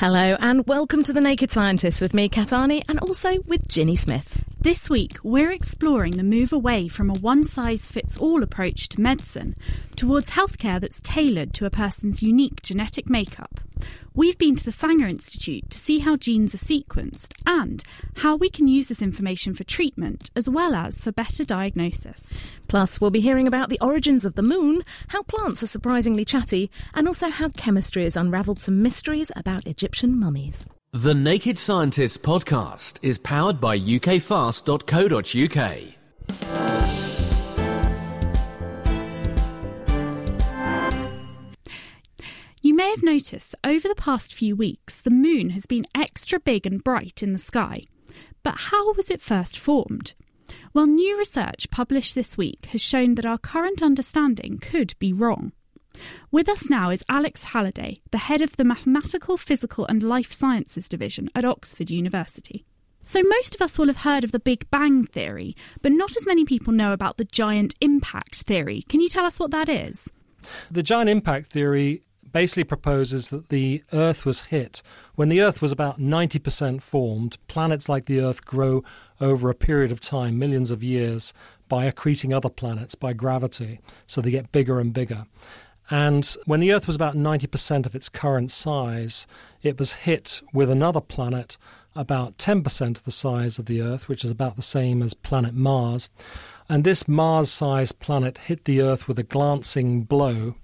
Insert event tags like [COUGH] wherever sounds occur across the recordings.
Hello, and welcome to The Naked Scientists with me, Kat Arney, and also with Ginny Smith. This week, we're exploring the move away from a one size fits all approach to medicine towards healthcare that's tailored to a person's unique genetic makeup. We've been to the Sanger Institute to see how genes are sequenced and how we can use this information for treatment as well as for better diagnosis. Plus, we'll be hearing about the origins of the moon, how plants are surprisingly chatty, and also how chemistry has unravelled some mysteries about Egyptian mummies. The Naked Scientists podcast is powered by ukfast.co.uk. You may have noticed that over the past few weeks, the moon has been extra big and bright in the sky. But how was it first formed? Well, new research published this week has shown that our current understanding could be wrong. With us now is Alex Halliday, the head of the Mathematical, Physical and Life Sciences Division at Oxford University. So, most of us will have heard of the Big Bang Theory, but not as many people know about the Giant Impact Theory. Can you tell us what that is? The Giant Impact Theory basically proposes that the Earth was hit when the Earth was about 90% formed. Planets like the Earth grow over a period of time, millions of years, by accreting other planets by gravity. So they get bigger and bigger. And when the Earth was about 90% of its current size, it was hit with another planet about 10% of the size of the Earth, which is about the same as planet Mars. And this Mars sized planet hit the Earth with a glancing blow,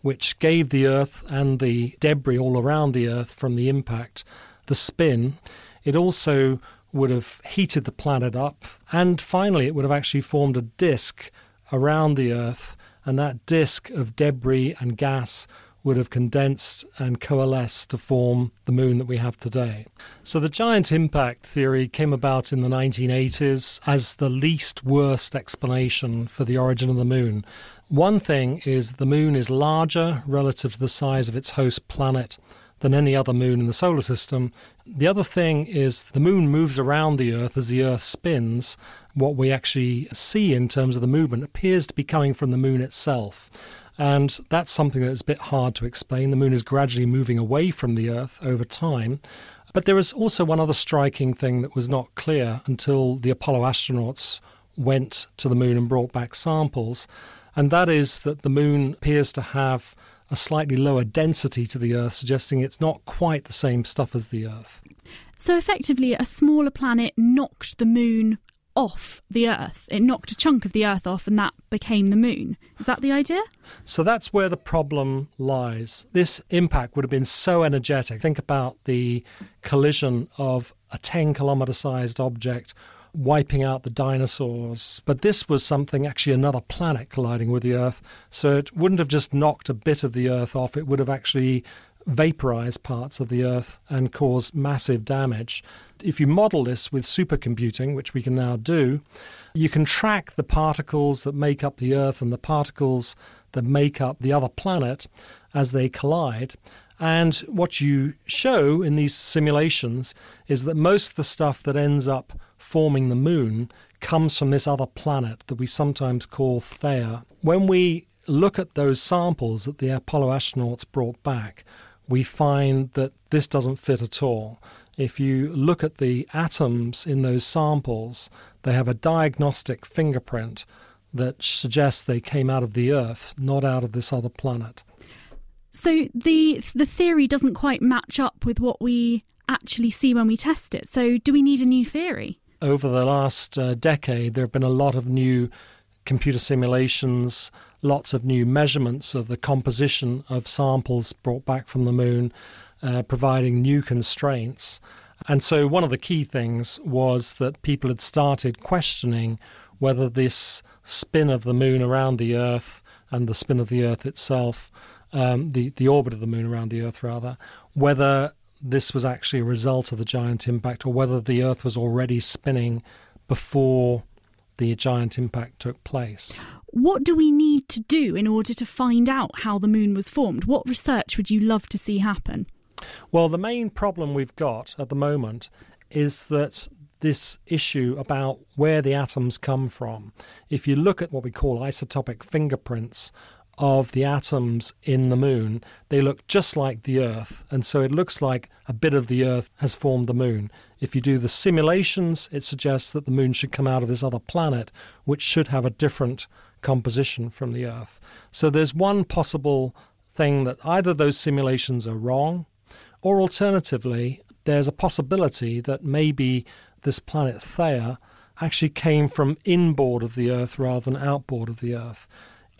which gave the Earth and the debris all around the Earth from the impact the spin. It also would have heated the planet up, and finally, it would have actually formed a disk around the Earth, and that disk of debris and gas would have condensed and coalesced to form the moon that we have today. So the giant impact theory came about in the 1980s as the least worst explanation for the origin of the moon. One thing is the moon is larger relative to the size of its host planet than any other moon in the solar system. The other thing is the moon moves around the Earth as the Earth spins. What we actually see in terms of the movement appears to be coming from the moon itself. And that's something that's a bit hard to explain. The moon is gradually moving away from the Earth over time. But there is also one other striking thing that was not clear until the Apollo astronauts went to the moon and brought back samples and that is that the moon appears to have a slightly lower density to the Earth, suggesting it's not quite the same stuff as the Earth. So, effectively, a smaller planet knocked the moon off the Earth. It knocked a chunk of the Earth off, and that became the moon. Is that the idea? So, that's where the problem lies. This impact would have been so energetic. Think about the collision of a 10 kilometer sized object wiping out the dinosaurs. But this was something, actually, another planet colliding with the Earth. So it wouldn't have just knocked a bit of the Earth off, it would have actually vaporized parts of the Earth and cause massive damage. If you model this with supercomputing, which we can now do, you can track the particles that make up the Earth and the particles that make up the other planet as they collide. And what you show in these simulations is that most of the stuff that ends up forming the moon comes from this other planet that we sometimes call Theia. When we look at those samples that the Apollo astronauts brought back, we find that this doesn't fit at all. If you look at the atoms in those samples, they have a diagnostic fingerprint that suggests they came out of the Earth, not out of this other planet. So the the theory doesn't quite match up with what we actually see when we test it. So do we need a new theory? over the last uh, decade, there have been a lot of new computer simulations, lots of new measurements of the composition of samples brought back from the moon, uh, providing new constraints. And so, one of the key things was that people had started questioning whether this spin of the moon around the Earth and the spin of the Earth itself, um, the, the orbit of the moon around the Earth, rather, whether this was actually a result of the giant impact or whether the Earth was already spinning before the giant impact took place. What do we need to do in order to find out how the moon was formed? What research would you love to see happen? Well, the main problem we've got at the moment is that this issue about where the atoms come from. If you look at what we call isotopic fingerprints of the atoms in the moon, they look just like the Earth, and so it looks like a bit of the Earth has formed the moon. If you do the simulations, it suggests that the moon should come out of this other planet, which should have a different composition from the Earth. So there's one possible thing that either those simulations are wrong, or alternatively, there's a possibility that maybe this planet Theia actually came from inboard of the Earth rather than outboard of the Earth.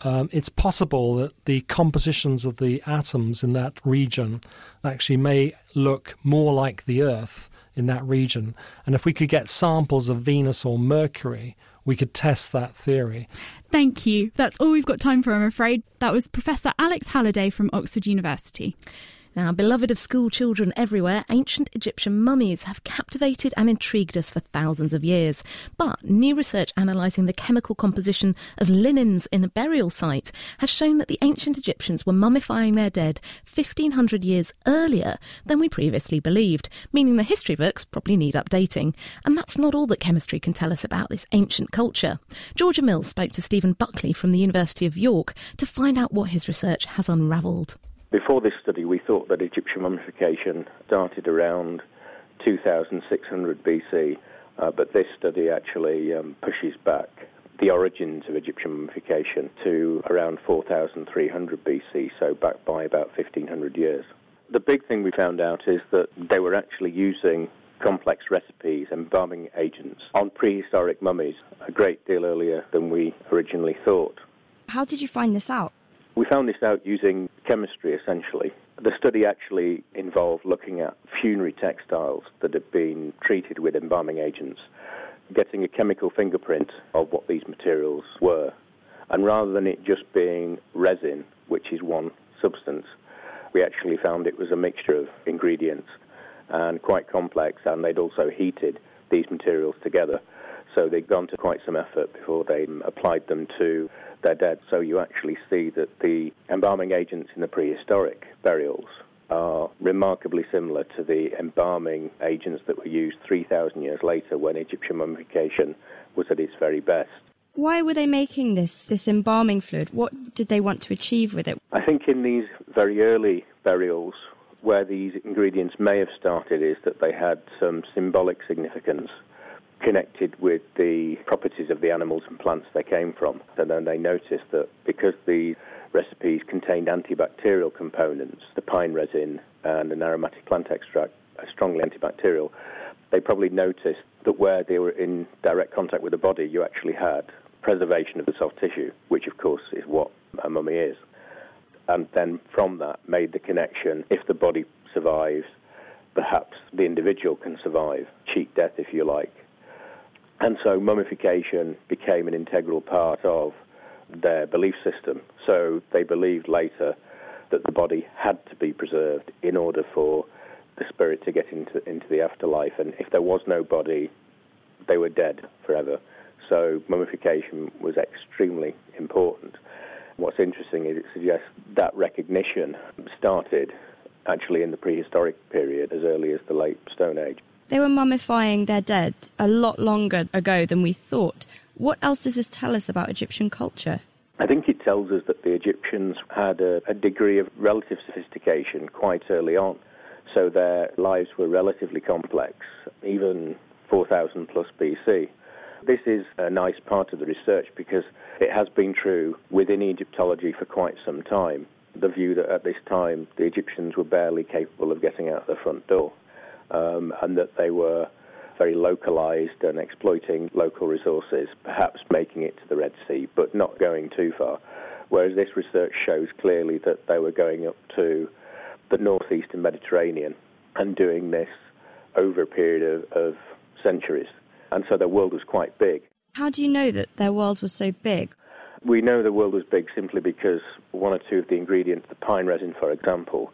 Um, it's possible that the compositions of the atoms in that region actually may look more like the Earth in that region. And if we could get samples of Venus or Mercury, we could test that theory. Thank you. That's all we've got time for, I'm afraid. That was Professor Alex Halliday from Oxford University. Now, beloved of school children everywhere, ancient Egyptian mummies have captivated and intrigued us for thousands of years. But new research analysing the chemical composition of linens in a burial site has shown that the ancient Egyptians were mummifying their dead 1500 years earlier than we previously believed, meaning the history books probably need updating. And that's not all that chemistry can tell us about this ancient culture. Georgia Mills spoke to Stephen Buckley from the University of York to find out what his research has unravelled. Before this study, we thought that Egyptian mummification started around 2600 BC, uh, but this study actually um, pushes back the origins of Egyptian mummification to around 4300 BC, so back by about 1500 years. The big thing we found out is that they were actually using complex recipes, and embalming agents on prehistoric mummies a great deal earlier than we originally thought. How did you find this out? We found this out using chemistry essentially. The study actually involved looking at funerary textiles that had been treated with embalming agents, getting a chemical fingerprint of what these materials were. And rather than it just being resin, which is one substance, we actually found it was a mixture of ingredients and quite complex, and they'd also heated these materials together. So they'd gone to quite some effort before they um, applied them to their dead. So you actually see that the embalming agents in the prehistoric burials are remarkably similar to the embalming agents that were used 3,000 years later when Egyptian mummification was at its very best. Why were they making this, this embalming fluid? What did they want to achieve with it? I think in these very early burials, where these ingredients may have started, is that they had some symbolic significance connected with the properties of the animals and plants they came from. And then they noticed that because the recipes contained antibacterial components, the pine resin and an aromatic plant extract are strongly antibacterial, they probably noticed that where they were in direct contact with the body, you actually had preservation of the soft tissue, which of course is what a mummy is. And then from that made the connection if the body survives, perhaps the individual can survive, cheat death if you like, and so mummification became an integral part of their belief system. So they believed later that the body had to be preserved in order for the spirit to get into into the afterlife. And if there was no body, they were dead forever. So mummification was extremely important. What's interesting is it suggests that recognition started actually in the prehistoric period as early as the late Stone Age. They were mummifying their dead a lot longer ago than we thought. What else does this tell us about Egyptian culture? I think it tells us that the Egyptians had a, a degree of relative sophistication quite early on. So their lives were relatively complex, even 4000 plus BC. This is a nice part of the research because it has been true within Egyptology for quite some time. The view that at this time the Egyptians were barely capable of getting out the front door um, and that they were very localized and exploiting local resources, perhaps making it to the Red Sea, but not going too far. Whereas this research shows clearly that they were going up to the northeastern Mediterranean and doing this over a period of, of centuries. And so their world was quite big. How do you know that their world was so big? We know the world was big simply because one or two of the ingredients, the pine resin, for example,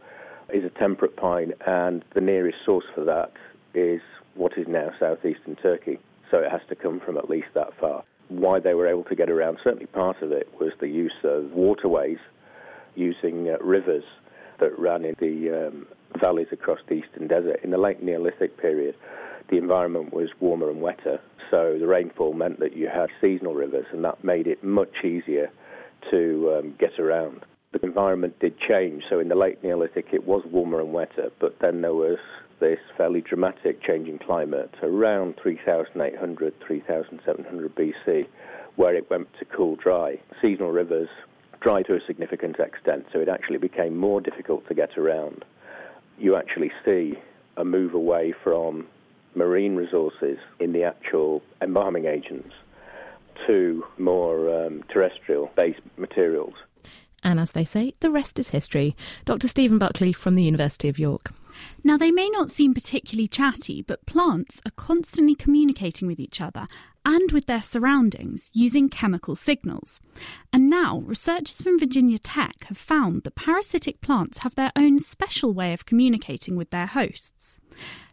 is a temperate pine, and the nearest source for that is what is now southeastern Turkey. So it has to come from at least that far. Why they were able to get around, certainly part of it was the use of waterways, using uh, rivers that ran in the um, valleys across the eastern desert. In the late Neolithic period, the environment was warmer and wetter, so the rainfall meant that you had seasonal rivers, and that made it much easier to um, get around. The environment did change. So in the late Neolithic, it was warmer and wetter, but then there was this fairly dramatic change in climate around 3,800, 3,700 BC, where it went to cool dry. Seasonal rivers dried to a significant extent, so it actually became more difficult to get around. You actually see a move away from marine resources in the actual embalming agents to more um, terrestrial based materials. And as they say, the rest is history. Dr. Stephen Buckley from the University of York. Now, they may not seem particularly chatty, but plants are constantly communicating with each other and with their surroundings using chemical signals. And now, researchers from Virginia Tech have found that parasitic plants have their own special way of communicating with their hosts.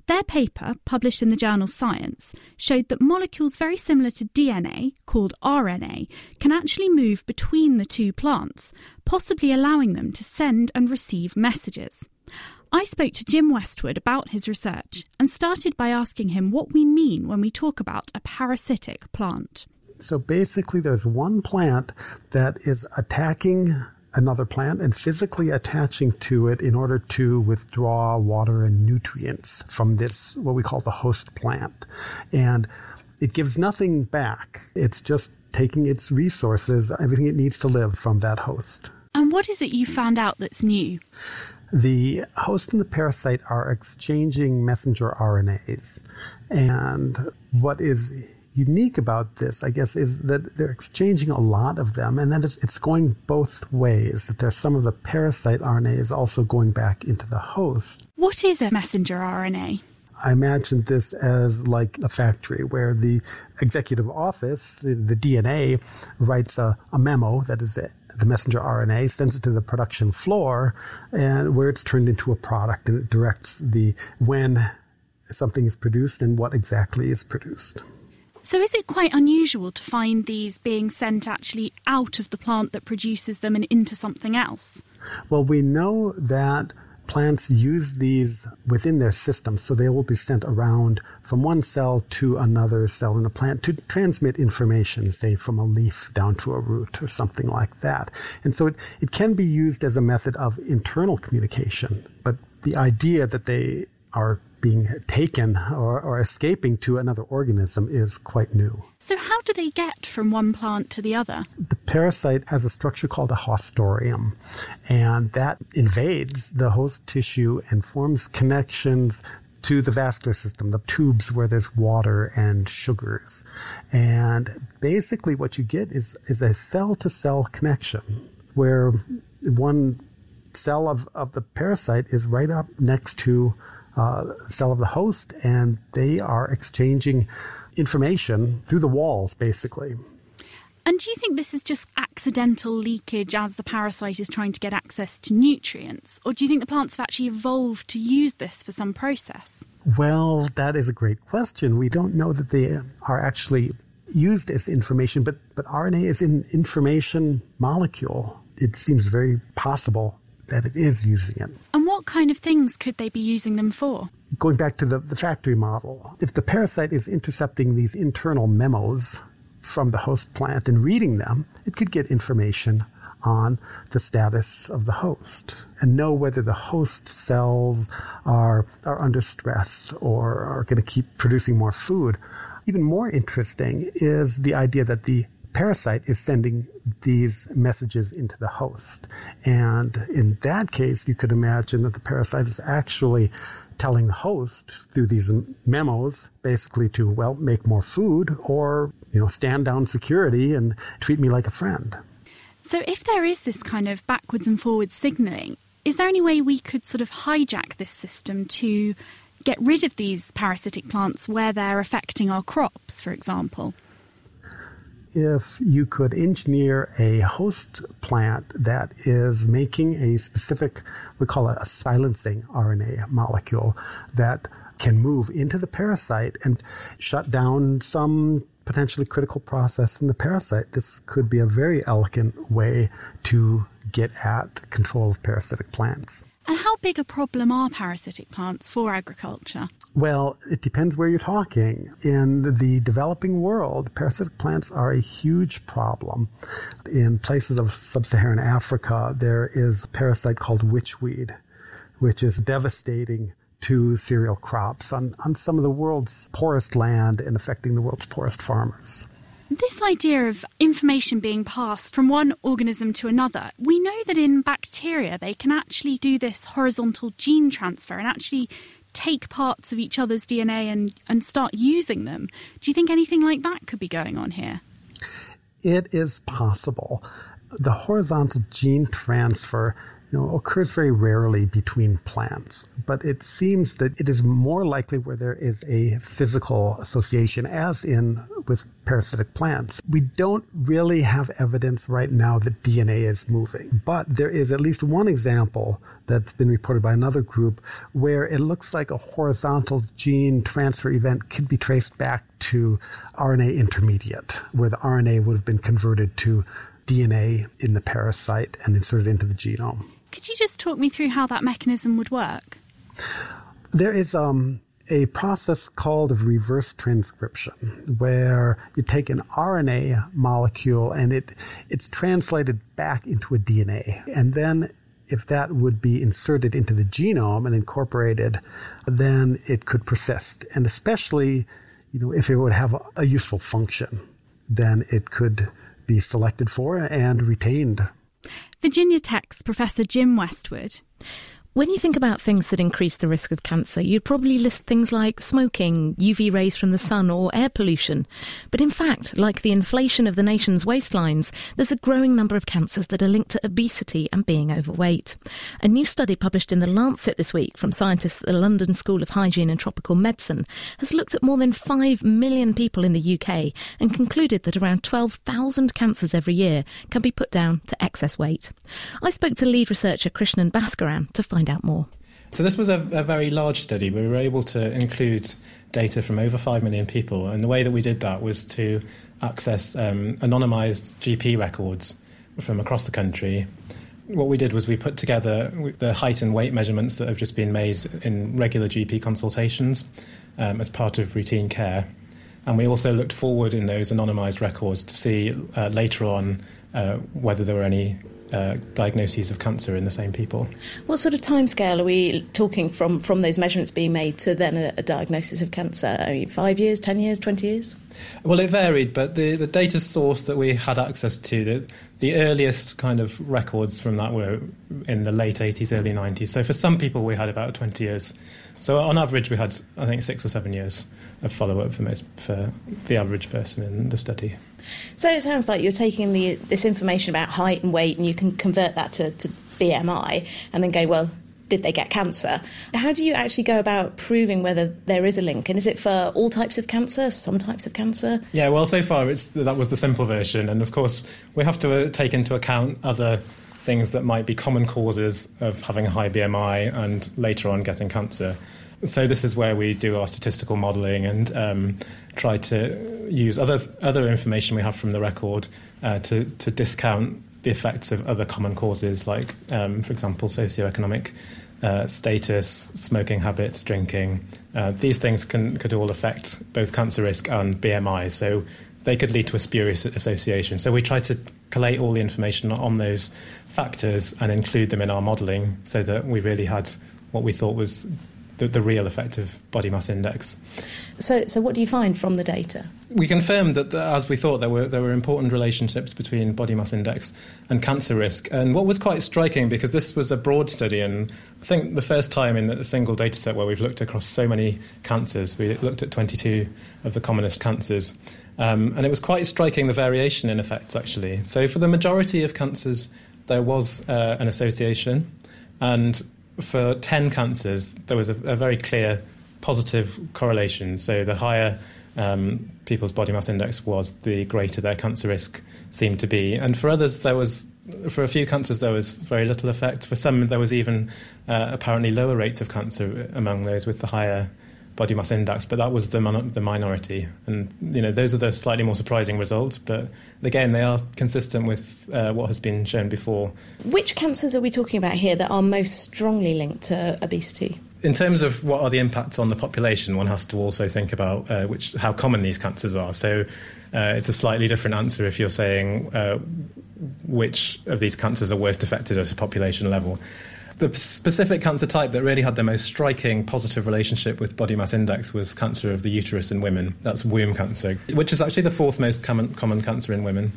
Their paper, published in the journal Science, showed that molecules very similar to DNA, called RNA, can actually move between the two plants, possibly allowing them to send and receive messages. I spoke to Jim Westwood about his research and started by asking him what we mean when we talk about a parasitic plant. So basically, there's one plant that is attacking another plant and physically attaching to it in order to withdraw water and nutrients from this, what we call the host plant. And it gives nothing back. It's just taking its resources, everything it needs to live from that host. And what is it you found out that's new? The host and the parasite are exchanging messenger RNAs. And what is unique about this, I guess, is that they're exchanging a lot of them, and that it's, it's going both ways. That there's some of the parasite RNA is also going back into the host. What is a messenger RNA? I imagine this as like a factory where the executive office, the DNA, writes a, a memo that is it, the messenger RNA, sends it to the production floor, and where it's turned into a product and it directs the when something is produced and what exactly is produced. So, is it quite unusual to find these being sent actually out of the plant that produces them and into something else? Well, we know that plants use these within their system, so they will be sent around from one cell to another cell in the plant to transmit information, say from a leaf down to a root or something like that. And so it, it can be used as a method of internal communication, but the idea that they are being taken or, or escaping to another organism is quite new. So, how do they get from one plant to the other? The parasite has a structure called a haustorium, and that invades the host tissue and forms connections to the vascular system, the tubes where there's water and sugars. And basically, what you get is, is a cell to cell connection where one cell of, of the parasite is right up next to uh, cell of the host, and they are exchanging information through the walls, basically. And do you think this is just accidental leakage as the parasite is trying to get access to nutrients? Or do you think the plants have actually evolved to use this for some process? Well, that is a great question. We don't know that they are actually used as information, but, but RNA is an information molecule. It seems very possible that it is using it. And what kind of things could they be using them for? Going back to the, the factory model, if the parasite is intercepting these internal memos from the host plant and reading them, it could get information on the status of the host and know whether the host cells are, are under stress or are going to keep producing more food. Even more interesting is the idea that the parasite is sending these messages into the host. And in that case, you could imagine that the parasite is actually telling the host through these memos basically to, well, make more food or, you know, stand down security and treat me like a friend. So if there is this kind of backwards and forwards signaling, is there any way we could sort of hijack this system to get rid of these parasitic plants where they're affecting our crops, for example? If you could engineer a host plant that is making a specific, we call it a silencing RNA molecule that can move into the parasite and shut down some potentially critical process in the parasite. This could be a very elegant way to get at control of parasitic plants. And how big a problem are parasitic plants for agriculture? Well, it depends where you're talking. In the developing world, parasitic plants are a huge problem. In places of sub-Saharan Africa, there is a parasite called witchweed, which is devastating to cereal crops on, on some of the world's poorest land and affecting the world's poorest farmers. This idea of information being passed from one organism to another, we know that in bacteria they can actually do this horizontal gene transfer and actually take parts of each other's DNA and, and start using them. Do you think anything like that could be going on here? It is possible. The horizontal gene transfer you know, occurs very rarely between plants, but it seems that it is more likely where there is a physical association, as in with parasitic plants. We don't really have evidence right now that DNA is moving, but there is at least one example that's been reported by another group where it looks like a horizontal gene transfer event could be traced back to RNA intermediate, where the RNA would have been converted to DNA in the parasite and inserted into the genome. Could you just talk me through how that mechanism would work? There is um, a process called reverse transcription where you take an RNA molecule and it it's translated back into a DNA and then if that would be inserted into the genome and incorporated then it could persist and especially you know if it would have a, a useful function then it could be selected for and retained Virginia Tech's Professor Jim Westwood. When you think about things that increase the risk of cancer, you'd probably list things like smoking, UV rays from the sun, or air pollution. But in fact, like the inflation of the nation's waistlines, there's a growing number of cancers that are linked to obesity and being overweight. A new study published in The Lancet this week from scientists at the London School of Hygiene and Tropical Medicine has looked at more than 5 million people in the UK and concluded that around 12,000 cancers every year can be put down to excess weight. I spoke to lead researcher Krishnan Bhaskaran to find find out more. So, this was a, a, very large study. We were able to include data from over 5 million people. And the way that we did that was to access um, anonymised GP records from across the country. What we did was we put together the height and weight measurements that have just been made in regular GP consultations um, as part of routine care. And we also looked forward in those anonymised records to see uh, later on uh, whether there were any uh, diagnoses of cancer in the same people. What sort of timescale are we talking from, from those measurements being made to then a, a diagnosis of cancer? I mean, five years, ten years, twenty years? Well, it varied, but the, the data source that we had access to, the, the earliest kind of records from that were in the late 80s, early 90s. So for some people, we had about 20 years. So on average, we had, I think, six or seven years of follow up for, most, for the average person in the study. So it sounds like you're taking the, this information about height and weight and you can convert that to, to BMI and then go, well, did they get cancer? How do you actually go about proving whether there is a link? And is it for all types of cancer, some types of cancer? Yeah, well, so far it's, that was the simple version. And of course, we have to uh, take into account other things that might be common causes of having a high BMI and later on getting cancer. So this is where we do our statistical modelling and um, try to use other other information we have from the record uh, to to discount the effects of other common causes, like, um, for example, socioeconomic uh, status, smoking habits, drinking. Uh, these things can could all affect both cancer risk and BMI. So they could lead to a spurious association. So we try to collate all the information on those factors and include them in our modelling so that we really had what we thought was the, the real effective body mass index. So, so what do you find from the data? We confirmed that, as we thought, there were there were important relationships between body mass index and cancer risk. And what was quite striking, because this was a broad study, and I think the first time in a single data set where we've looked across so many cancers, we looked at 22 of the commonest cancers. Um, and it was quite striking the variation in effects, actually. So, for the majority of cancers, there was uh, an association. And for 10 cancers, there was a, a very clear positive correlation. So the higher um, people's body mass index was, the greater their cancer risk seemed to be. And for others, there was, for a few cancers, there was very little effect. For some, there was even uh, apparently lower rates of cancer among those with the higher body mass index, but that was the, mon- the minority. And, you know, those are the slightly more surprising results, but again, they are consistent with uh, what has been shown before. Which cancers are we talking about here that are most strongly linked to obesity? In terms of what are the impacts on the population, one has to also think about uh, which, how common these cancers are. So uh, it's a slightly different answer if you're saying uh, which of these cancers are worst affected at a population level. The specific cancer type that really had the most striking positive relationship with body mass index was cancer of the uterus in women. That's womb cancer, which is actually the fourth most common, common cancer in women.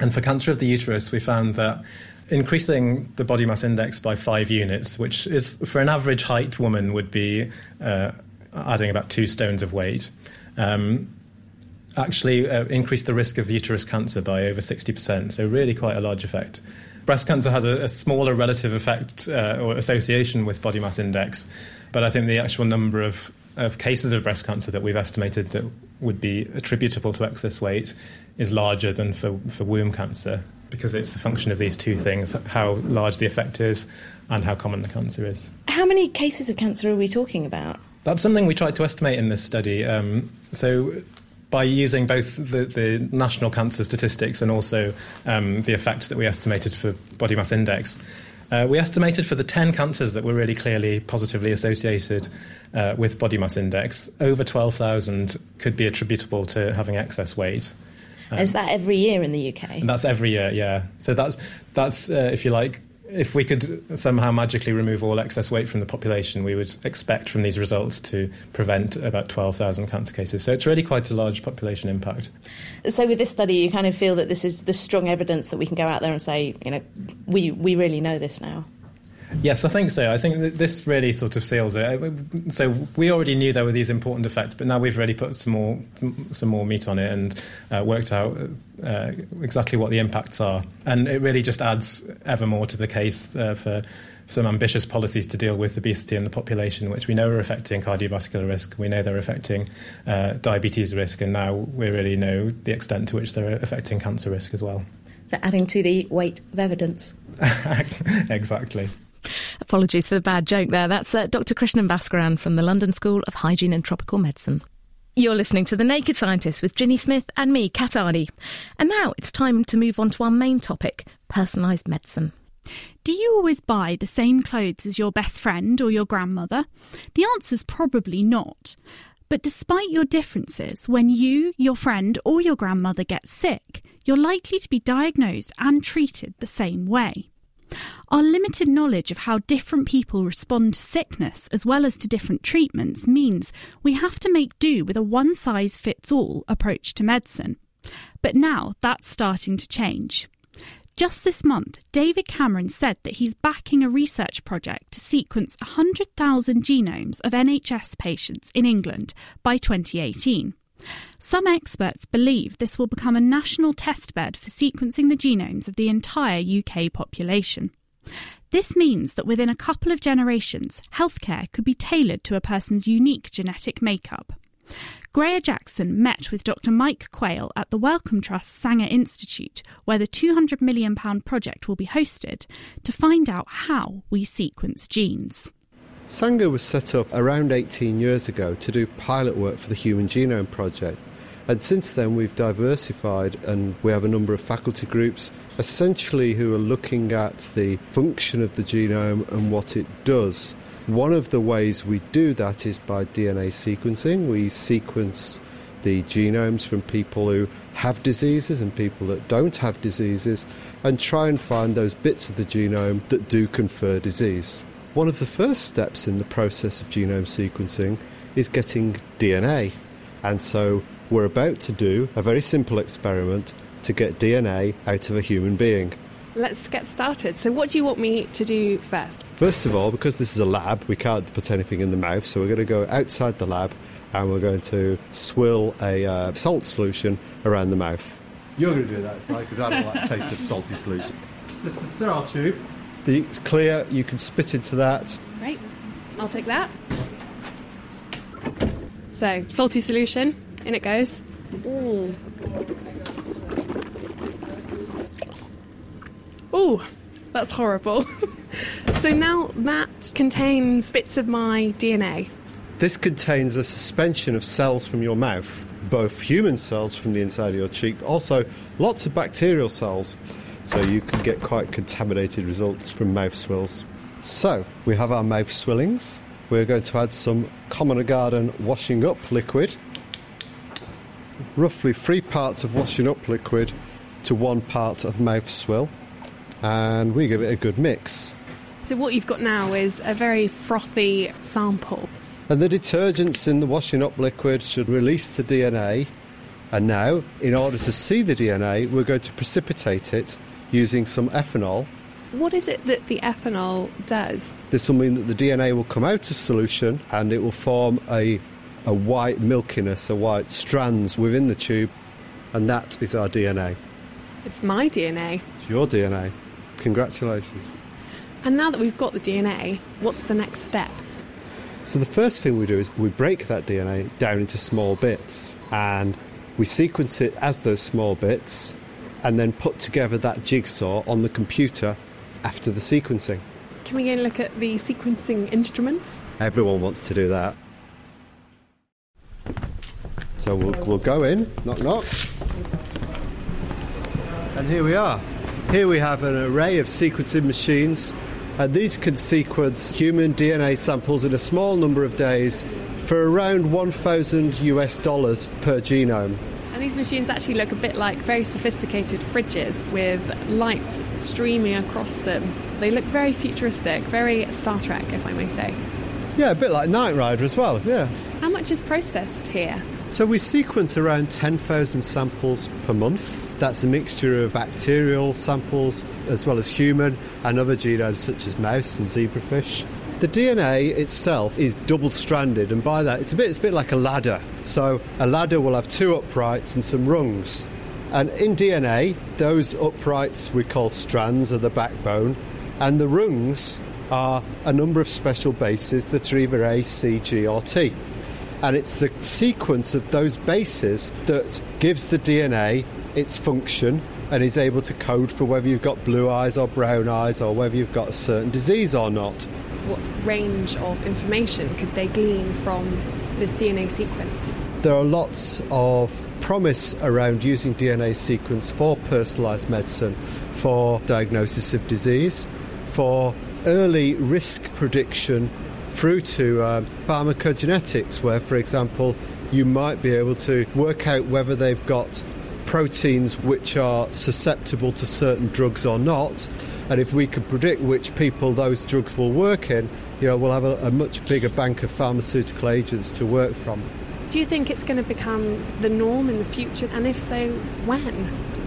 And for cancer of the uterus, we found that increasing the body mass index by five units, which is for an average height woman would be uh, adding about two stones of weight, um, actually uh, increased the risk of uterus cancer by over 60%. So, really, quite a large effect. Breast cancer has a, a smaller relative effect uh, or association with body mass index, but I think the actual number of, of cases of breast cancer that we've estimated that would be attributable to excess weight is larger than for, for womb cancer because it's the function of these two things how large the effect is and how common the cancer is. How many cases of cancer are we talking about? That's something we tried to estimate in this study. Um, so, by using both the, the, national cancer statistics and also um, the effects that we estimated for body mass index, uh, we estimated for the 10 cancers that were really clearly positively associated uh, with body mass index, over 12,000 could be attributable to having excess weight. Um, Is that every year in the UK? That's every year, yeah. So that's, that's uh, if you like, if we could somehow magically remove all excess weight from the population, we would expect from these results to prevent about 12,000 cancer cases. So it's really quite a large population impact. So with this study, you kind of feel that this is the strong evidence that we can go out there and say, you know, we, we really know this now. Yes, I think so. I think this really sort of seals it. So we already knew there were these important effects, but now we've really put some more some more meat on it and uh, worked out uh, exactly what the impacts are. And it really just adds ever more to the case uh, for some ambitious policies to deal with obesity in the population, which we know are affecting cardiovascular risk, we know they're affecting uh, diabetes risk, and now we really know the extent to which they're affecting cancer risk as well. So adding to the weight of evidence. [LAUGHS] exactly. Apologies for the bad joke there. That's uh, Dr. Krishnan Bhaskaran from the London School of Hygiene and Tropical Medicine. You're listening to The Naked Scientists with Ginny Smith and me, Kat Arney. And now it's time to move on to our main topic personalised medicine. Do you always buy the same clothes as your best friend or your grandmother? The answer's probably not. But despite your differences, when you, your friend, or your grandmother get sick, you're likely to be diagnosed and treated the same way. Our limited knowledge of how different people respond to sickness as well as to different treatments means we have to make do with a one size fits all approach to medicine. But now that's starting to change. Just this month, David Cameron said that he's backing a research project to sequence 100,000 genomes of NHS patients in England by 2018. Some experts believe this will become a national testbed for sequencing the genomes of the entire UK population. This means that within a couple of generations, healthcare could be tailored to a person's unique genetic makeup. Greer Jackson met with Dr. Mike Quail at the Wellcome Trust Sanger Institute, where the £200 million project will be hosted, to find out how we sequence genes. Sanger was set up around 18 years ago to do pilot work for the Human Genome Project. And since then, we've diversified and we have a number of faculty groups essentially who are looking at the function of the genome and what it does. One of the ways we do that is by DNA sequencing. We sequence the genomes from people who have diseases and people that don't have diseases and try and find those bits of the genome that do confer disease. One of the first steps in the process of genome sequencing is getting DNA. And so we're about to do a very simple experiment to get DNA out of a human being. Let's get started. So, what do you want me to do first? First of all, because this is a lab, we can't put anything in the mouth, so we're going to go outside the lab and we're going to swill a uh, salt solution around the mouth. You're going to do that, because I don't like the taste of salty solution. So, this is a sterile tube. It's clear, you can spit into that. Right, I'll take that. So, salty solution, in it goes. Ooh. Ooh, that's horrible. [LAUGHS] so now that contains bits of my DNA. This contains a suspension of cells from your mouth, both human cells from the inside of your cheek, but also lots of bacterial cells. So you can get quite contaminated results from mouth swills. So we have our mouth swillings. We're going to add some Common Garden washing up liquid. Roughly three parts of washing up liquid to one part of mouth swill. And we give it a good mix. So what you've got now is a very frothy sample. And the detergents in the washing up liquid should release the DNA. And now, in order to see the DNA, we're going to precipitate it using some ethanol. What is it that the ethanol does? This will mean that the DNA will come out of solution and it will form a, a white milkiness, a white strands within the tube, and that is our DNA. It's my DNA. It's your DNA. Congratulations. And now that we've got the DNA, what's the next step? So the first thing we do is we break that DNA down into small bits and we sequence it as those small bits and then put together that jigsaw on the computer after the sequencing. Can we go and look at the sequencing instruments? Everyone wants to do that. So we'll, we'll go in, knock knock. And here we are. Here we have an array of sequencing machines, and these can sequence human DNA samples in a small number of days for around 1,000 US dollars per genome. And these machines actually look a bit like very sophisticated fridges with lights streaming across them. They look very futuristic, very Star Trek, if I may say. Yeah, a bit like Knight Rider as well, yeah. How much is processed here? So we sequence around 10,000 samples per month. That's a mixture of bacterial samples as well as human and other genomes such as mouse and zebrafish. The DNA itself is double stranded, and by that, it's a bit, it's a bit like a ladder. So, a ladder will have two uprights and some rungs. And in DNA, those uprights we call strands are the backbone, and the rungs are a number of special bases that are either A, C, G, or T. And it's the sequence of those bases that gives the DNA its function and is able to code for whether you've got blue eyes or brown eyes or whether you've got a certain disease or not. What range of information could they glean from this DNA sequence? There are lots of promise around using DNA sequence for personalised medicine, for diagnosis of disease, for early risk prediction through to uh, pharmacogenetics, where, for example, you might be able to work out whether they've got proteins which are susceptible to certain drugs or not. And if we can predict which people those drugs will work in, you know, we'll have a, a much bigger bank of pharmaceutical agents to work from. Do you think it's going to become the norm in the future? And if so, when?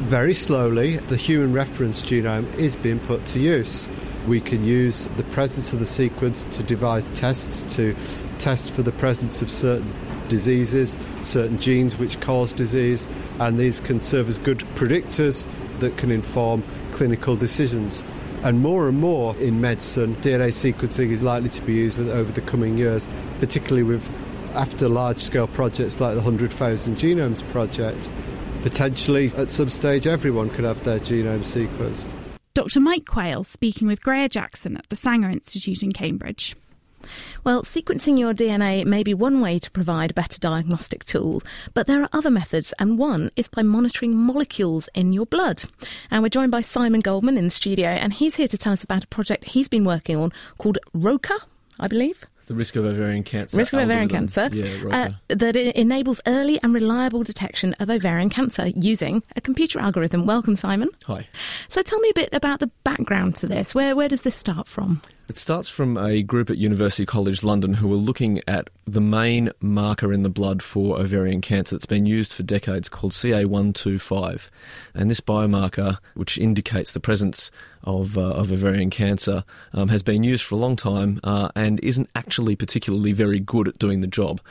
Very slowly, the human reference genome is being put to use. We can use the presence of the sequence to devise tests to test for the presence of certain diseases, certain genes which cause disease, and these can serve as good predictors that can inform clinical decisions. And more and more in medicine, DNA sequencing is likely to be used over the coming years, particularly with after large scale projects like the 100,000 Genomes Project. Potentially, at some stage, everyone could have their genome sequenced. Dr. Mike Quail speaking with Greer Jackson at the Sanger Institute in Cambridge. Well, sequencing your DNA may be one way to provide a better diagnostic tool, but there are other methods, and one is by monitoring molecules in your blood. And we're joined by Simon Goldman in the studio, and he's here to tell us about a project he's been working on called ROCA, I believe. The risk of ovarian cancer. Risk of ovarian cancer. Yeah, uh, that enables early and reliable detection of ovarian cancer using a computer algorithm. Welcome, Simon. Hi. So tell me a bit about the background to this. Where, where does this start from? It starts from a group at University College London who were looking at the main marker in the blood for ovarian cancer that's been used for decades called CA125. And this biomarker, which indicates the presence of, uh, of ovarian cancer, um, has been used for a long time uh, and isn't actually particularly very good at doing the job.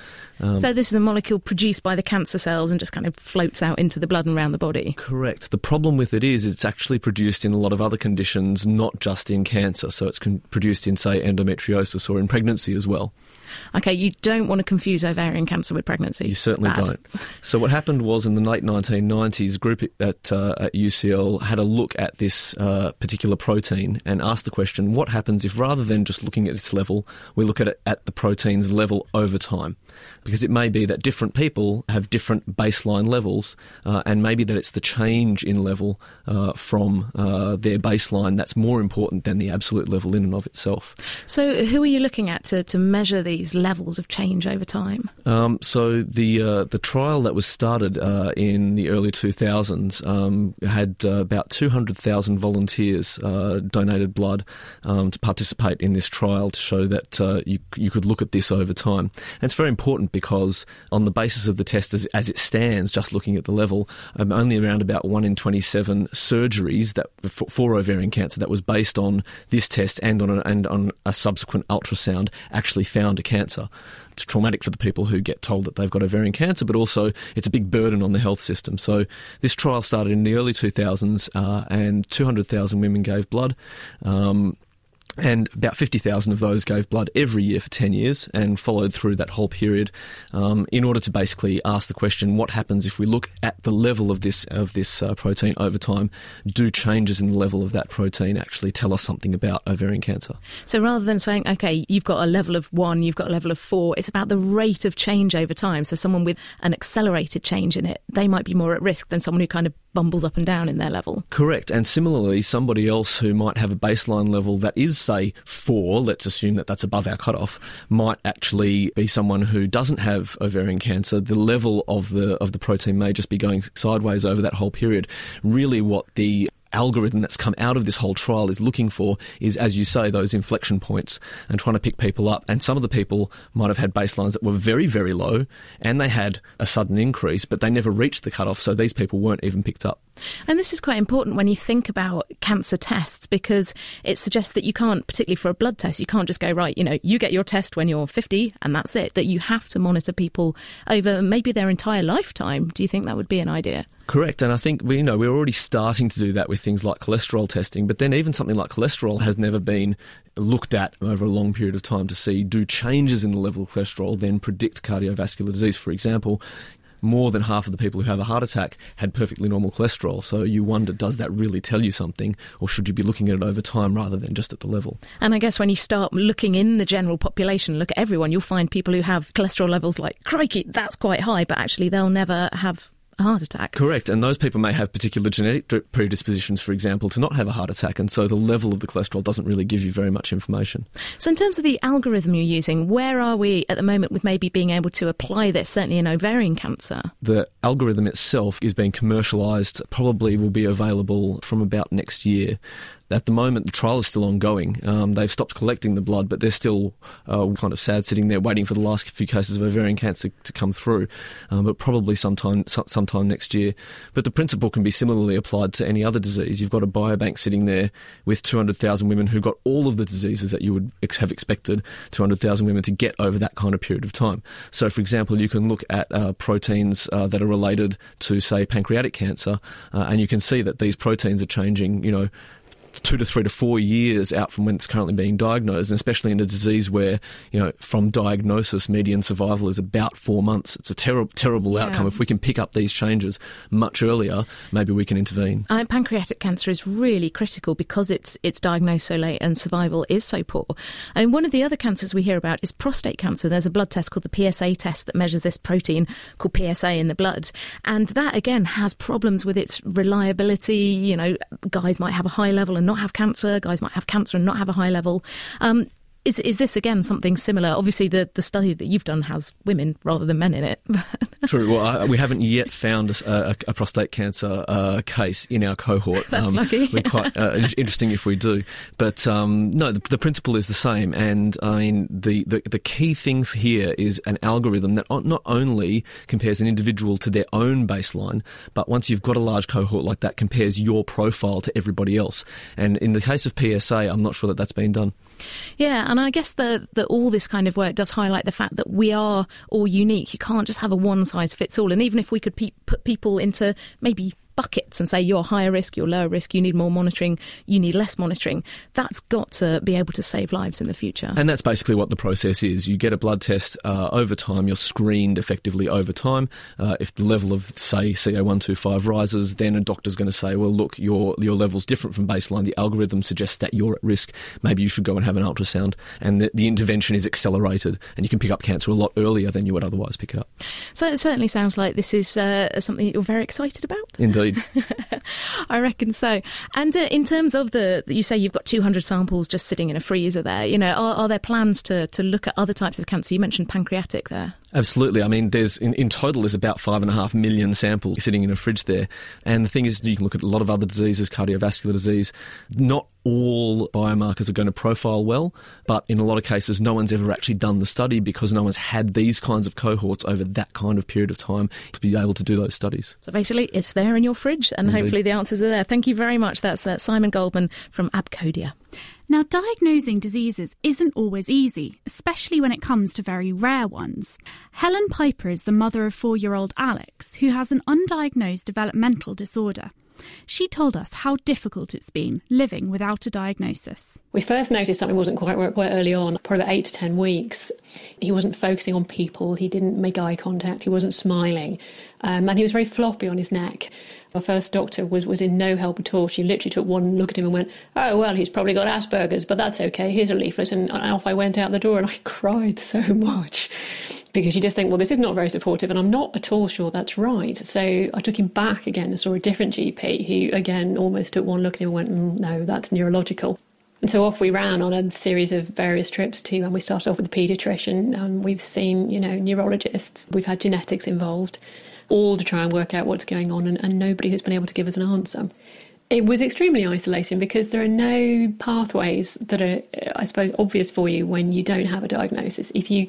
Um, so, this is a molecule produced by the cancer cells and just kind of floats out into the blood and around the body? Correct. The problem with it is it's actually produced in a lot of other conditions, not just in cancer. So, it's con- produced in, say, endometriosis or in pregnancy as well. Okay, you don't want to confuse ovarian cancer with pregnancy. You certainly Bad. don't. So what happened was in the late 1990s, a group at, uh, at UCL had a look at this uh, particular protein and asked the question, what happens if rather than just looking at its level, we look at it at the protein's level over time? Because it may be that different people have different baseline levels, uh, and maybe that it's the change in level uh, from uh, their baseline that's more important than the absolute level in and of itself. So, who are you looking at to, to measure these levels of change over time? Um, so the uh, the trial that was started uh, in the early 2000s um, had uh, about 200,000 volunteers uh, donated blood um, to participate in this trial to show that uh, you you could look at this over time. And it's very important because on the basis of the test as, as it stands, just looking at the level, um, only around about one in 27 surgeries that for, for ovarian cancer that was based on this test and on a, and on a subsequent ultrasound actually found a cancer. It's traumatic for the people who get told that they've got ovarian cancer, but also it's a big burden on the health system. So this trial started in the early 2000s, uh, and 200,000 women gave blood. Um, and about 50,000 of those gave blood every year for 10 years and followed through that whole period um, in order to basically ask the question what happens if we look at the level of this of this uh, protein over time do changes in the level of that protein actually tell us something about ovarian cancer So, rather than saying, okay, you've got a level of one, you've got a level of four, it's about the rate of change over time. So, someone with an accelerated change in it, they might be more at risk than someone who kind of bumbles up and down in their level. Correct. And similarly, somebody else who might have a baseline level that is, say, four, let's assume that that's above our cutoff, might actually be someone who doesn't have ovarian cancer. The level of the, of the protein may just be going sideways over that whole period. Really, what the algorithm that's come out of this whole trial is looking for is, as you say, those inflection points and trying to pick people up. And some of the people might have had baselines that were very, very low and they had a sudden increase, but they never reached the cutoff, so these people weren't even picked up. And this is quite important when you think about cancer tests because it suggests that you can't, particularly for a blood test, you can't just go, right, you know, you get your test when you're 50 and that's it. That you have to monitor people over maybe their entire lifetime. Do you think that would be an idea? Correct, and I think we you know we're already starting to do that with things like cholesterol testing. But then even something like cholesterol has never been looked at over a long period of time to see do changes in the level of cholesterol then predict cardiovascular disease. For example, more than half of the people who have a heart attack had perfectly normal cholesterol. So you wonder, does that really tell you something, or should you be looking at it over time rather than just at the level? And I guess when you start looking in the general population, look at everyone, you'll find people who have cholesterol levels like, crikey, that's quite high, but actually they'll never have a heart attack. Correct, and those people may have particular genetic predispositions, for example, to not have a heart attack, and so the level of the cholesterol doesn't really give you very much information. So, in terms of the algorithm you're using, where are we at the moment with maybe being able to apply this, certainly in ovarian cancer? The algorithm itself is being commercialised, probably will be available from about next year. At the moment, the trial is still ongoing. Um, they've stopped collecting the blood, but they're still uh, kind of sad sitting there waiting for the last few cases of ovarian cancer to come through, um, but probably sometime so- sometime next year. But the principle can be similarly applied to any other disease. You've got a biobank sitting there with 200,000 women who got all of the diseases that you would ex- have expected 200,000 women to get over that kind of period of time. So, for example, you can look at uh, proteins uh, that are related to, say, pancreatic cancer, uh, and you can see that these proteins are changing, you know, two to three to four years out from when it's currently being diagnosed, and especially in a disease where, you know, from diagnosis, median survival is about four months. It's a ter- terrible Yeah. outcome. If we can pick up these changes much earlier, maybe we can intervene. Uh, pancreatic cancer is really critical because it's it's diagnosed so late and survival is so poor. And one of the other cancers we hear about is prostate cancer. There's a blood test called the PSA test that measures this protein called PSA in the blood, and that again has problems with its reliability. You know, guys might have a high level and not have cancer. Guys might have cancer and not have a high level. Um, is is this again something similar? Obviously, the, the study that you've done has women rather than men in it. [LAUGHS] True. Well, I, we haven't yet found a, a, a prostate cancer uh, case in our cohort. That's lucky. We're quite uh, interesting if we do, but um, no, the, the principle is the same. And I mean, the, the the key thing here is an algorithm that not only compares an individual to their own baseline, but once you've got a large cohort like that, compares your profile to everybody else. And in the case of PSA, I'm not sure that that's been done. Yeah, and I guess that all this kind of work does highlight the fact that we are all unique. You can't just have a one size fits all. And even if we could pe- put people into maybe buckets and say you're higher risk, you're lower risk, you need more monitoring, you need less monitoring. That's got to be able to save lives in the future. And that's basically what the process is. You get a blood test uh, over time, you're screened effectively over time. Uh, if the level of, say, CA125 rises, then a doctor's going to say, well, look, your, your level's different from baseline. The algorithm suggests that you're at risk. Maybe you should go and have an ultrasound. And the, the intervention is accelerated, and you can pick up cancer a lot earlier than you would otherwise pick it up. So it certainly sounds like this is uh, something you're very excited about. Indeed. [LAUGHS] I reckon so. And uh, in terms of the, you say you've got 200 samples just sitting in a freezer there. You know, are, are there plans to, to look at other types of cancer? You mentioned pancreatic there. Absolutely. I mean, there's in, in total there's about five and a half million samples sitting in a fridge there. And the thing is, you can look at a lot of other diseases, cardiovascular disease. Not all biomarkers are going to profile well, but in a lot of cases, no one's ever actually done the study because no one's had these kinds of cohorts over that kind of period of time to be able to do those studies. So basically, it's there in your fridge, and Indeed. hopefully the answers are there. Thank you very much. That's uh, Simon Goldman from Abcodia. Now, diagnosing diseases isn't always easy, especially when it comes to very rare ones. Helen Piper is the mother of four year old Alex, who has an undiagnosed developmental disorder. She told us how difficult it's been living without a diagnosis. We first noticed something wasn't quite right quite early on, probably eight to ten weeks. He wasn't focusing on people, he didn't make eye contact, he wasn't smiling, um, and he was very floppy on his neck. Our first doctor was, was in no help at all. She literally took one look at him and went, Oh, well, he's probably got Asperger's, but that's okay. Here's a leaflet. And off I went out the door and I [LAUGHS] cried so much because you just think, well, this is not very supportive, and I'm not at all sure that's right. So I took him back again and saw a different GP who, again, almost took one look at him and went, mm, no, that's neurological. And so off we ran on a series of various trips to, and we started off with a paediatrician, and we've seen, you know, neurologists, we've had genetics involved, all to try and work out what's going on, and, and nobody has been able to give us an answer. It was extremely isolating because there are no pathways that are, I suppose, obvious for you when you don't have a diagnosis. If you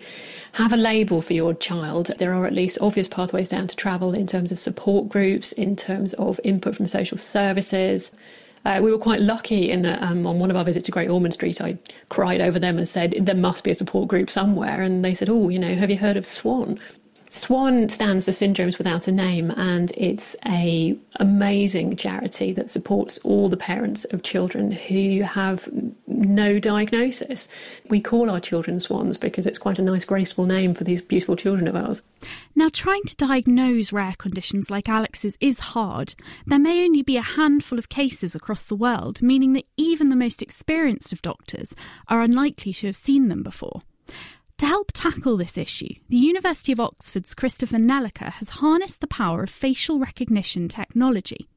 have a label for your child, there are at least obvious pathways down to travel in terms of support groups, in terms of input from social services. Uh, we were quite lucky in that um, on one of our visits to Great Ormond Street, I cried over them and said, There must be a support group somewhere. And they said, Oh, you know, have you heard of SWAN? SWAN stands for Syndromes Without a Name, and it's a amazing charity that supports all the parents of children who have no diagnosis. We call our children swans because it's quite a nice, graceful name for these beautiful children of ours. Now, trying to diagnose rare conditions like Alex's is hard. There may only be a handful of cases across the world, meaning that even the most experienced of doctors are unlikely to have seen them before. To help tackle this issue, the University of Oxford's Christopher Nellåker has harnessed the power of facial recognition technology.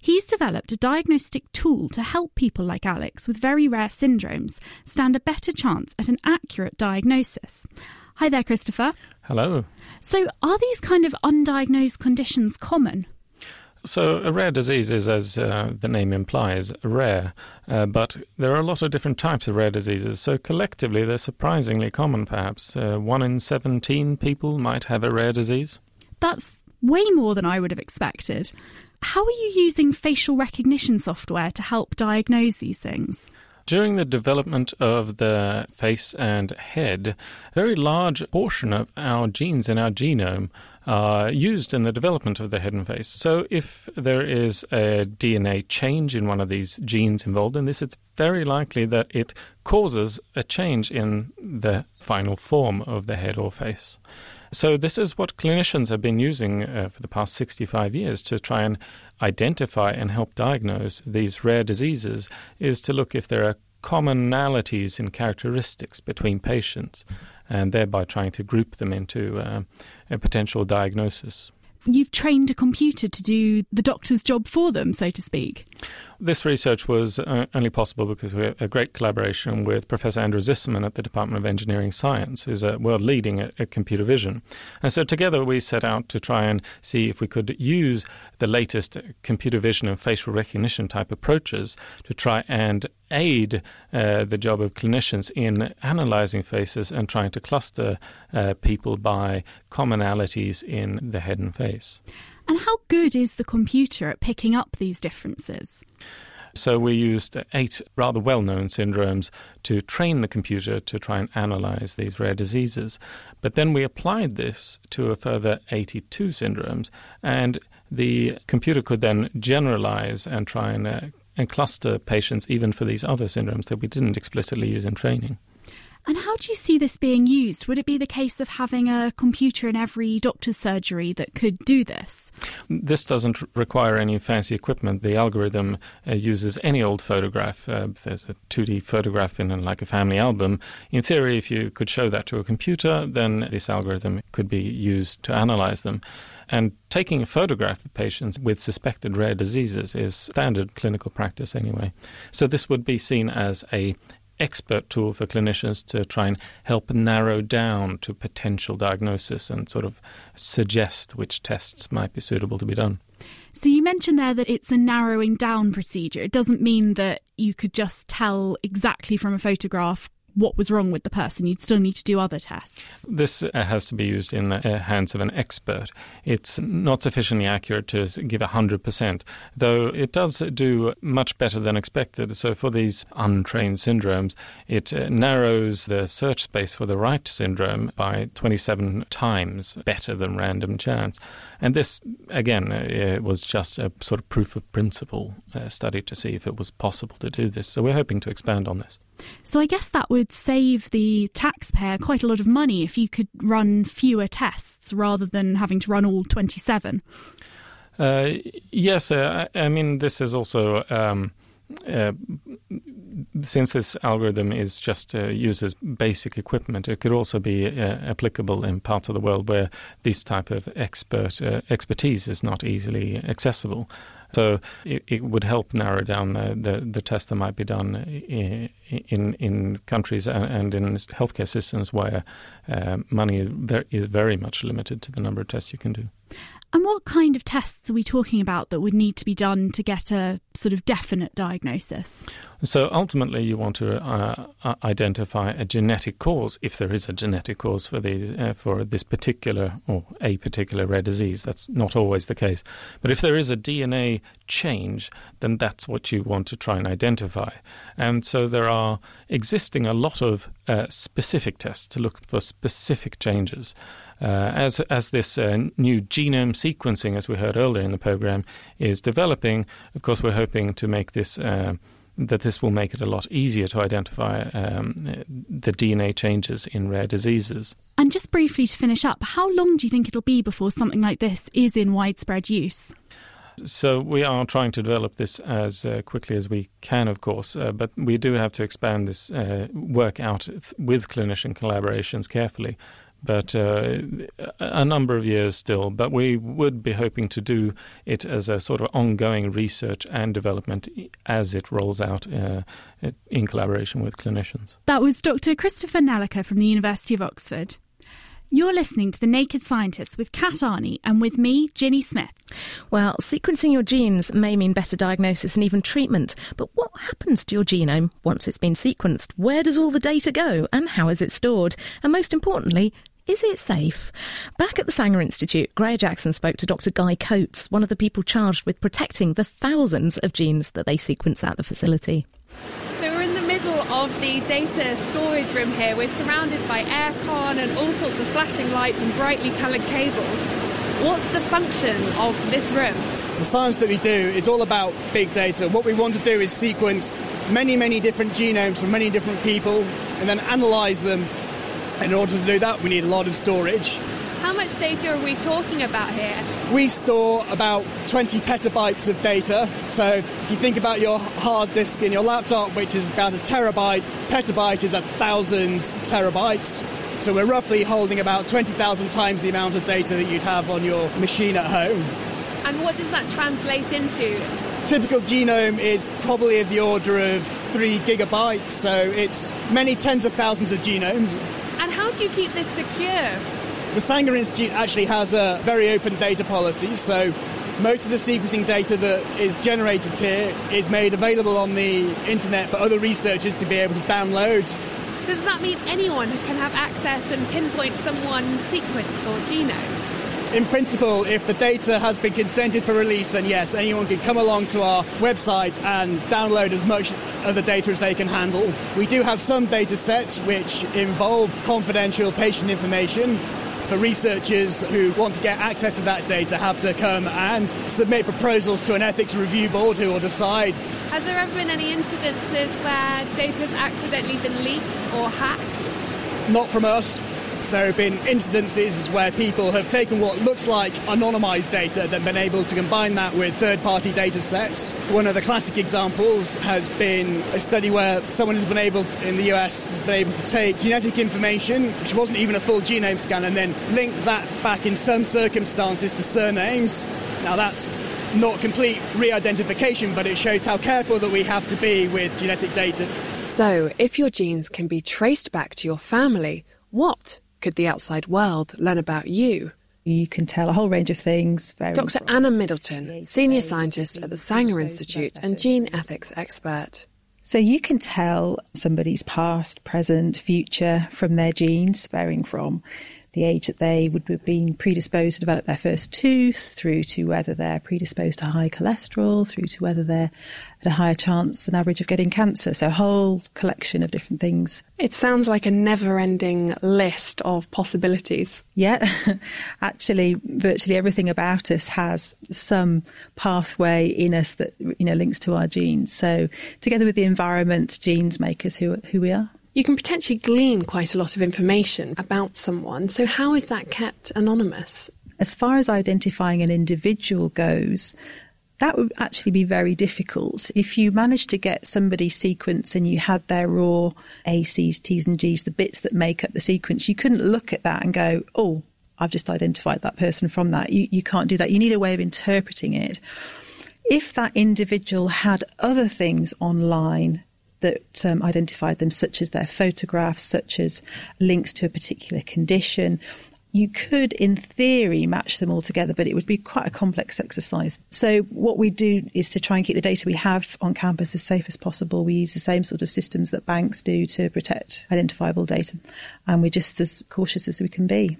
He's developed a diagnostic tool to help people like Alex with very rare syndromes stand a better chance at an accurate diagnosis. Hi there, Christopher. Hello. So, are these kind of undiagnosed conditions common? So, a rare disease is, as uh, the name implies, rare. Uh, but there are a lot of different types of rare diseases. So, collectively, they're surprisingly common, perhaps. Uh, one in 17 people might have a rare disease. That's way more than I would have expected. How are you using facial recognition software to help diagnose these things? During the development of the face and head, a very large portion of our genes in our genome are used in the development of the head and face. So, if there is a DNA change in one of these genes involved in this, it's very likely that it causes a change in the final form of the head or face. So, this is what clinicians have been using uh, for the past 65 years to try and identify and help diagnose these rare diseases, is to look if there are commonalities in characteristics between patients and thereby trying to group them into uh, a potential diagnosis. You've trained a computer to do the doctor's job for them, so to speak. This research was uh, only possible because we had a great collaboration with Professor Andrew Zisserman at the Department of Engineering Science, who's a world leading at, at computer vision. And so together we set out to try and see if we could use the latest computer vision and facial recognition type approaches to try and aid uh, the job of clinicians in analyzing faces and trying to cluster uh, people by commonalities in the head and face. And how good is the computer at picking up these differences? So we used eight rather well known syndromes to train the computer to try and analyze these rare diseases. But then we applied this to a further 82 syndromes, and the computer could then generalize and try and, uh, and cluster patients even for these other syndromes that we didn't explicitly use in training. And how do you see this being used? Would it be the case of having a computer in every doctor's surgery that could do this? This doesn't require any fancy equipment. The algorithm uh, uses any old photograph. Uh, there's a 2D photograph in like a family album, in theory, if you could show that to a computer, then this algorithm could be used to analyze them. And taking a photograph of patients with suspected rare diseases is standard clinical practice anyway. So this would be seen as a expert tool for clinicians to try and help narrow down to potential diagnosis and sort of suggest which tests might be suitable to be done. So you mentioned there that it's a narrowing down procedure. It doesn't mean that you could just tell exactly from a photograph what was wrong with the person. You'd still need to do other tests. This uh, has to be used in the uh, hands of an expert. It's not sufficiently accurate to give 100%, though it does do much better than expected. So, for these untrained syndromes, it uh, narrows the search space for the right syndrome by 27 times better than random chance. And this, again, was just a sort of proof of principle study to see if it was possible to do this. So we're hoping to expand on this. So I guess that would save the taxpayer quite a lot of money if you could run fewer tests rather than having to run all 27. Uh, yes, uh, I mean, this is also. Um, uh, since this algorithm is just uh, uses basic equipment, it could also be uh, applicable in parts of the world where this type of expert uh, expertise is not easily accessible. So it, it, would help narrow down the, the, the tests that might be done in in, in countries and, and, in healthcare systems where uh, money is very much limited to the number of tests you can do. And what kind of tests are we talking about that would need to be done to get a sort of definite diagnosis? So ultimately, you want to uh, uh identify a genetic cause, if there is a genetic cause for the uh, for this particular or a particular rare disease. That's not always the case, but if there is a DNA change, then that's what you want to try and identify. And so there are existing a lot of uh, specific tests to look for specific changes. Uh, as as this uh, new genome sequencing, as we heard earlier in the program, is developing, of course, we're hoping to make this. Uh, that this will make it a lot easier to identify um, the DNA changes in rare diseases. And just briefly to finish up, how long do you think it'll be before something like this is in widespread use? So we are trying to develop this as uh, quickly as we can, of course, uh, but we do have to expand this uh, work out with clinician collaborations carefully but uh, a number of years still. But we would be hoping to do it as a sort of ongoing research and development as it rolls out uh, in collaboration with clinicians. That was Dr. Christopher Nellåker from the University of Oxford. You're listening to The Naked Scientists with Kat Arney and with me, Ginny Smith. Well, sequencing your genes may mean better diagnosis and even treatment, but what happens to your genome once it's been sequenced? Where does all the data go and how is it stored? And most importantly, is it safe? Back at the Sanger Institute, Graihagh Jackson spoke to Dr. Guy Coates, one of the people charged with protecting the thousands of genes that they sequence at the facility. So we're in the middle of the data storage room here. We're surrounded by aircon and all sorts of flashing lights and brightly coloured cables. What's the function of this room? The science that we do is all about big data. What we want to do is sequence many, many different genomes from many different people and then analyse them in order to do that, we need a lot of storage. How much data are we talking about here? We store about 20 petabytes of data. So if you think about your hard disk in your laptop, which is about a terabyte, petabyte is a thousand terabytes. So we're roughly holding about 20,000 times the amount of data that you'd have on your machine at home. And what does that translate into? Typical genome is probably of the order of three gigabytes, so it's many tens of thousands of genomes. And how do you keep this secure? The Sanger Institute actually has a very open data policy, so most of the sequencing data that is generated here is made available on the internet for other researchers to be able to download. So does that mean anyone can have access and pinpoint someone's sequence or genome? In principle, if the data has been consented for release, then yes, anyone can come along to our website and download as much of the data as they can handle. We do have some data sets which involve confidential patient information, for researchers who want to get access to that data have to come and submit proposals to an ethics review board who will decide. Has there ever been any incidences where data has accidentally been leaked or hacked? Not from us. There have been incidences where people have taken what looks like anonymized data and been able to combine that with third party data sets. One of the classic examples has been a study where someone has been able to, in the US has been able to take genetic information, which wasn't even a full genome scan, and then link that back in some circumstances to surnames. Now that's not complete re identification, but it shows how careful that we have to be with genetic data. So, if your genes can be traced back to your family, what could the outside world learn about you? You can tell a whole range of things. Dr. Anna Middleton, senior scientist at the Sanger Institute and gene ethics expert. So you can tell somebody's past, present, future from their genes, varying from the age that they would have been predisposed to develop their first tooth, through to whether they're predisposed to high cholesterol, through to whether they're at a higher chance than average of getting cancer. So a whole collection of different things. It sounds like a never ending list of possibilities. Yeah, [LAUGHS] actually, virtually everything about us has some pathway in us that you know links to our genes. So together with the environment, genes make us who, who we are you can potentially glean quite a lot of information about someone. So, how is that kept anonymous? As far as identifying an individual goes, that would actually be very difficult. If you managed to get somebody's sequence and you had their raw ACs, Ts, and Gs, the bits that make up the sequence, you couldn't look at that and go, oh, I've just identified that person from that. You, you can't do that. You need a way of interpreting it. If that individual had other things online that um, identified them, such as their photographs, such as links to a particular condition. You could, in theory, match them all together, but it would be quite a complex exercise. So, what we do is to try and keep the data we have on campus as safe as possible. We use the same sort of systems that banks do to protect identifiable data, and we're just as cautious as we can be.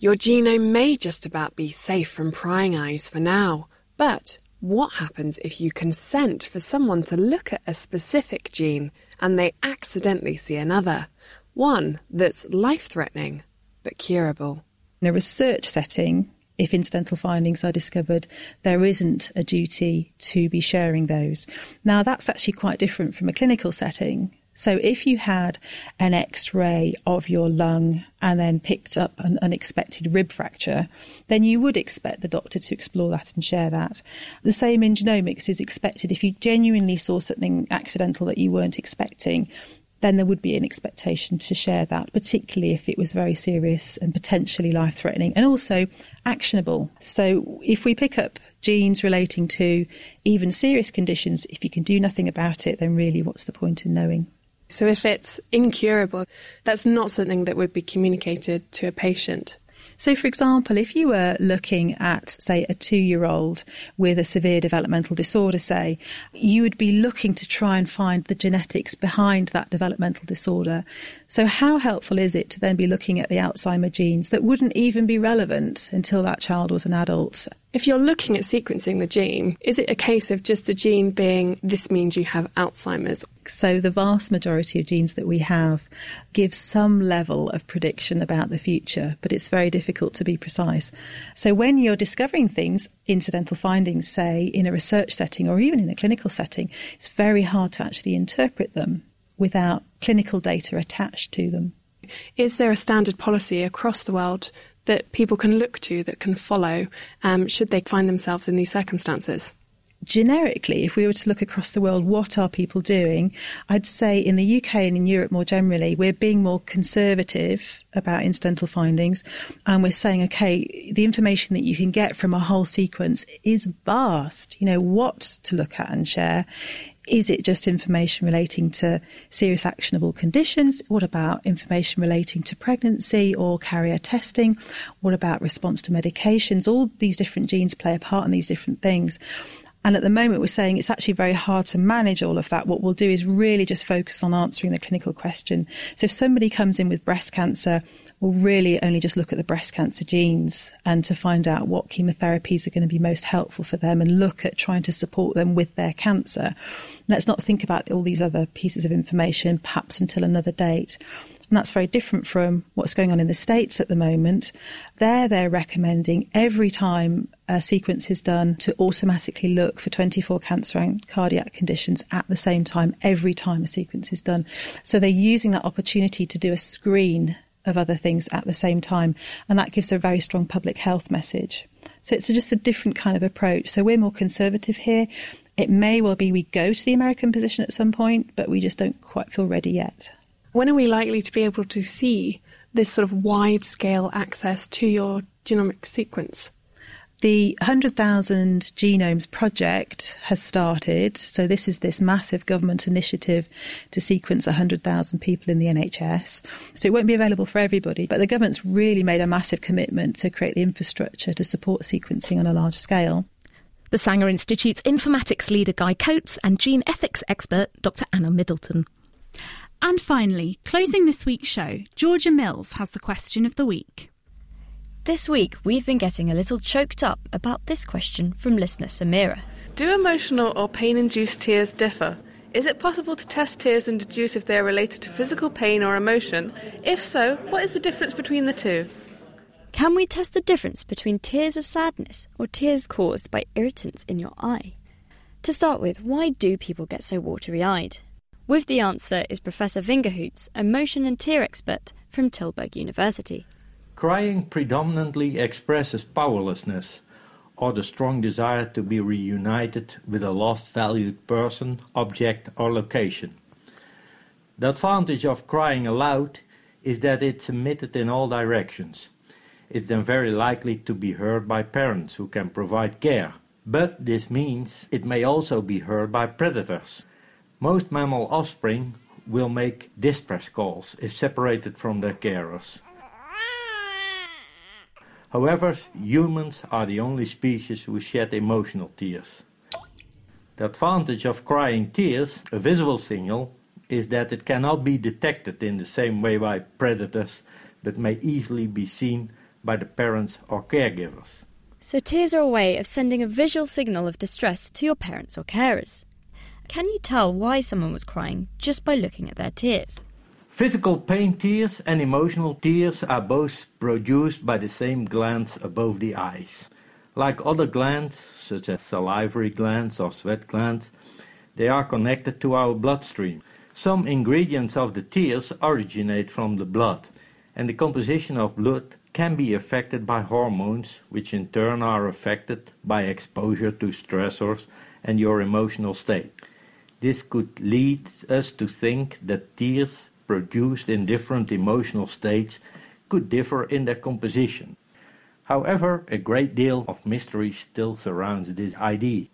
Your genome may just about be safe from prying eyes for now, but what happens if you consent for someone to look at a specific gene and they accidentally see another? One that's life threatening but curable. In a research setting, if incidental findings are discovered, there isn't a duty to be sharing those. Now, that's actually quite different from a clinical setting. So if you had an x-ray of your lung and then picked up an unexpected rib fracture, then you would expect the doctor to explore that and share that. The same in genomics is expected. If you genuinely saw something accidental that you weren't expecting, then there would be an expectation to share that, particularly if it was very serious and potentially life threatening and also actionable. So if we pick up genes relating to even serious conditions, if you can do nothing about it, then really what's the point in knowing? So if it's incurable, that's not something that would be communicated to a patient. So, for example, if you were looking at, say, a two year old with a severe developmental disorder, say, you would be looking to try and find the genetics behind that developmental disorder. So, how helpful is it to then be looking at the Alzheimer genes that wouldn't even be relevant until that child was an adult? If you're looking at sequencing the gene, is it a case of just the gene being this means you have Alzheimer's? So, the vast majority of genes that we have give some level of prediction about the future, but it's very difficult to be precise. So, when you're discovering things, incidental findings, say, in a research setting or even in a clinical setting, it's very hard to actually interpret them without clinical data attached to them. Is there a standard policy across the world that people can look to, that can follow, um, should they find themselves in these circumstances? Generically, if we were to look across the world, what are people doing? I'd say in the UK and in Europe more generally, we're being more conservative about incidental findings. And we're saying, okay, the information that you can get from a whole sequence is vast. You know, what to look at and share is it just information relating to serious actionable conditions? What about information relating to pregnancy or carrier testing? What about response to medications? All these different genes play a part in these different things. And at the moment, we're saying it's actually very hard to manage all of that. What we'll do is really just focus on answering the clinical question. So if somebody comes in with breast cancer, we'll really only just look at the breast cancer genes and to find out what chemotherapies are going to be most helpful for them and look at trying to support them with their cancer. Let's not think about all these other pieces of information, perhaps until another date. And that's very different from what's going on in the States at the moment. There, they're recommending every time a sequence is done to automatically look for 24 cancer and cardiac conditions at the same time, every time a sequence is done. So they're using that opportunity to do a screen of other things at the same time. And that gives a very strong public health message. So it's just a different kind of approach. So we're more conservative here. It may well be we go to the American position at some point, but we just don't quite feel ready yet. When are we likely to be able to see this sort of wide scale access to your genomic sequence? The 100,000 Genomes Project has started. So, this is this massive government initiative to sequence 100,000 people in the NHS. So, it won't be available for everybody, but the government's really made a massive commitment to create the infrastructure to support sequencing on a large scale. The Sanger Institute's informatics leader Guy Coates and gene ethics expert Dr. Anna Middleton. And finally, closing this week's show, Georgia Mills has the question of the week. This week, we've been getting a little choked up about this question from listener Samira. Do emotional or pain induced tears differ? Is it possible to test tears and deduce if they are related to physical pain or emotion? If so, what is the difference between the two? Can we test the difference between tears of sadness or tears caused by irritants in your eye? To start with, why do people get so watery eyed? With the answer is Professor Vingerhoets, a motion and tear expert from Tilburg University. Crying predominantly expresses powerlessness or the strong desire to be reunited with a lost valued person, object, or location. The advantage of crying aloud is that it's emitted in all directions. It's then very likely to be heard by parents who can provide care. But this means it may also be heard by predators. Most mammal offspring will make distress calls if separated from their carers. However, humans are the only species who shed emotional tears. The advantage of crying tears, a visual signal, is that it cannot be detected in the same way by predators, but may easily be seen by the parents or caregivers. So, tears are a way of sending a visual signal of distress to your parents or carers. Can you tell why someone was crying just by looking at their tears? Physical pain tears and emotional tears are both produced by the same glands above the eyes. Like other glands, such as salivary glands or sweat glands, they are connected to our bloodstream. Some ingredients of the tears originate from the blood, and the composition of blood can be affected by hormones, which in turn are affected by exposure to stressors and your emotional state. This could lead us to think that tears produced in different emotional states could differ in their composition. However, a great deal of mystery still surrounds this idea.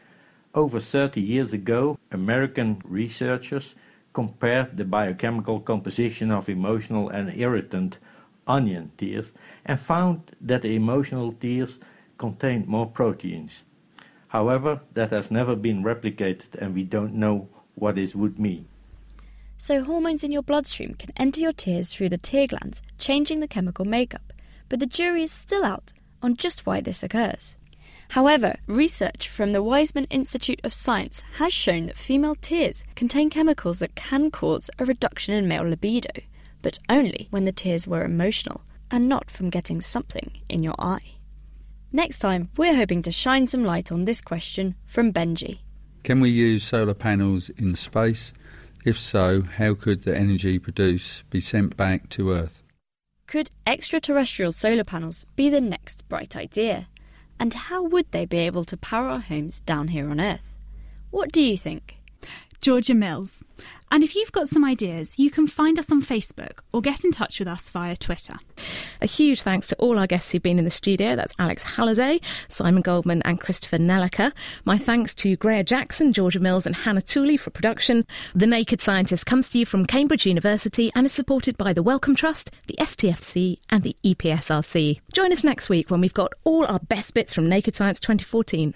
Over 30 years ago, American researchers compared the biochemical composition of emotional and irritant onion tears and found that the emotional tears contained more proteins. However, that has never been replicated and we don't know what this would mean. So, hormones in your bloodstream can enter your tears through the tear glands, changing the chemical makeup. But the jury is still out on just why this occurs. However, research from the Weizmann Institute of Science has shown that female tears contain chemicals that can cause a reduction in male libido, but only when the tears were emotional and not from getting something in your eye. Next time, we're hoping to shine some light on this question from Benji. Can we use solar panels in space? If so, how could the energy produced be sent back to Earth? Could extraterrestrial solar panels be the next bright idea? And how would they be able to power our homes down here on Earth? What do you think? Georgia Mills. And if you've got some ideas, you can find us on Facebook or get in touch with us via Twitter. A huge thanks to all our guests who've been in the studio. That's Alex Halliday, Simon Goldman, and Christopher Nellåker. My thanks to Graihagh Jackson, Georgia Mills, and Hannah Tooley for production. The Naked Scientist comes to you from Cambridge University and is supported by the Wellcome Trust, the STFC, and the EPSRC. Join us next week when we've got all our best bits from Naked Science 2014.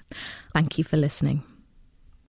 Thank you for listening.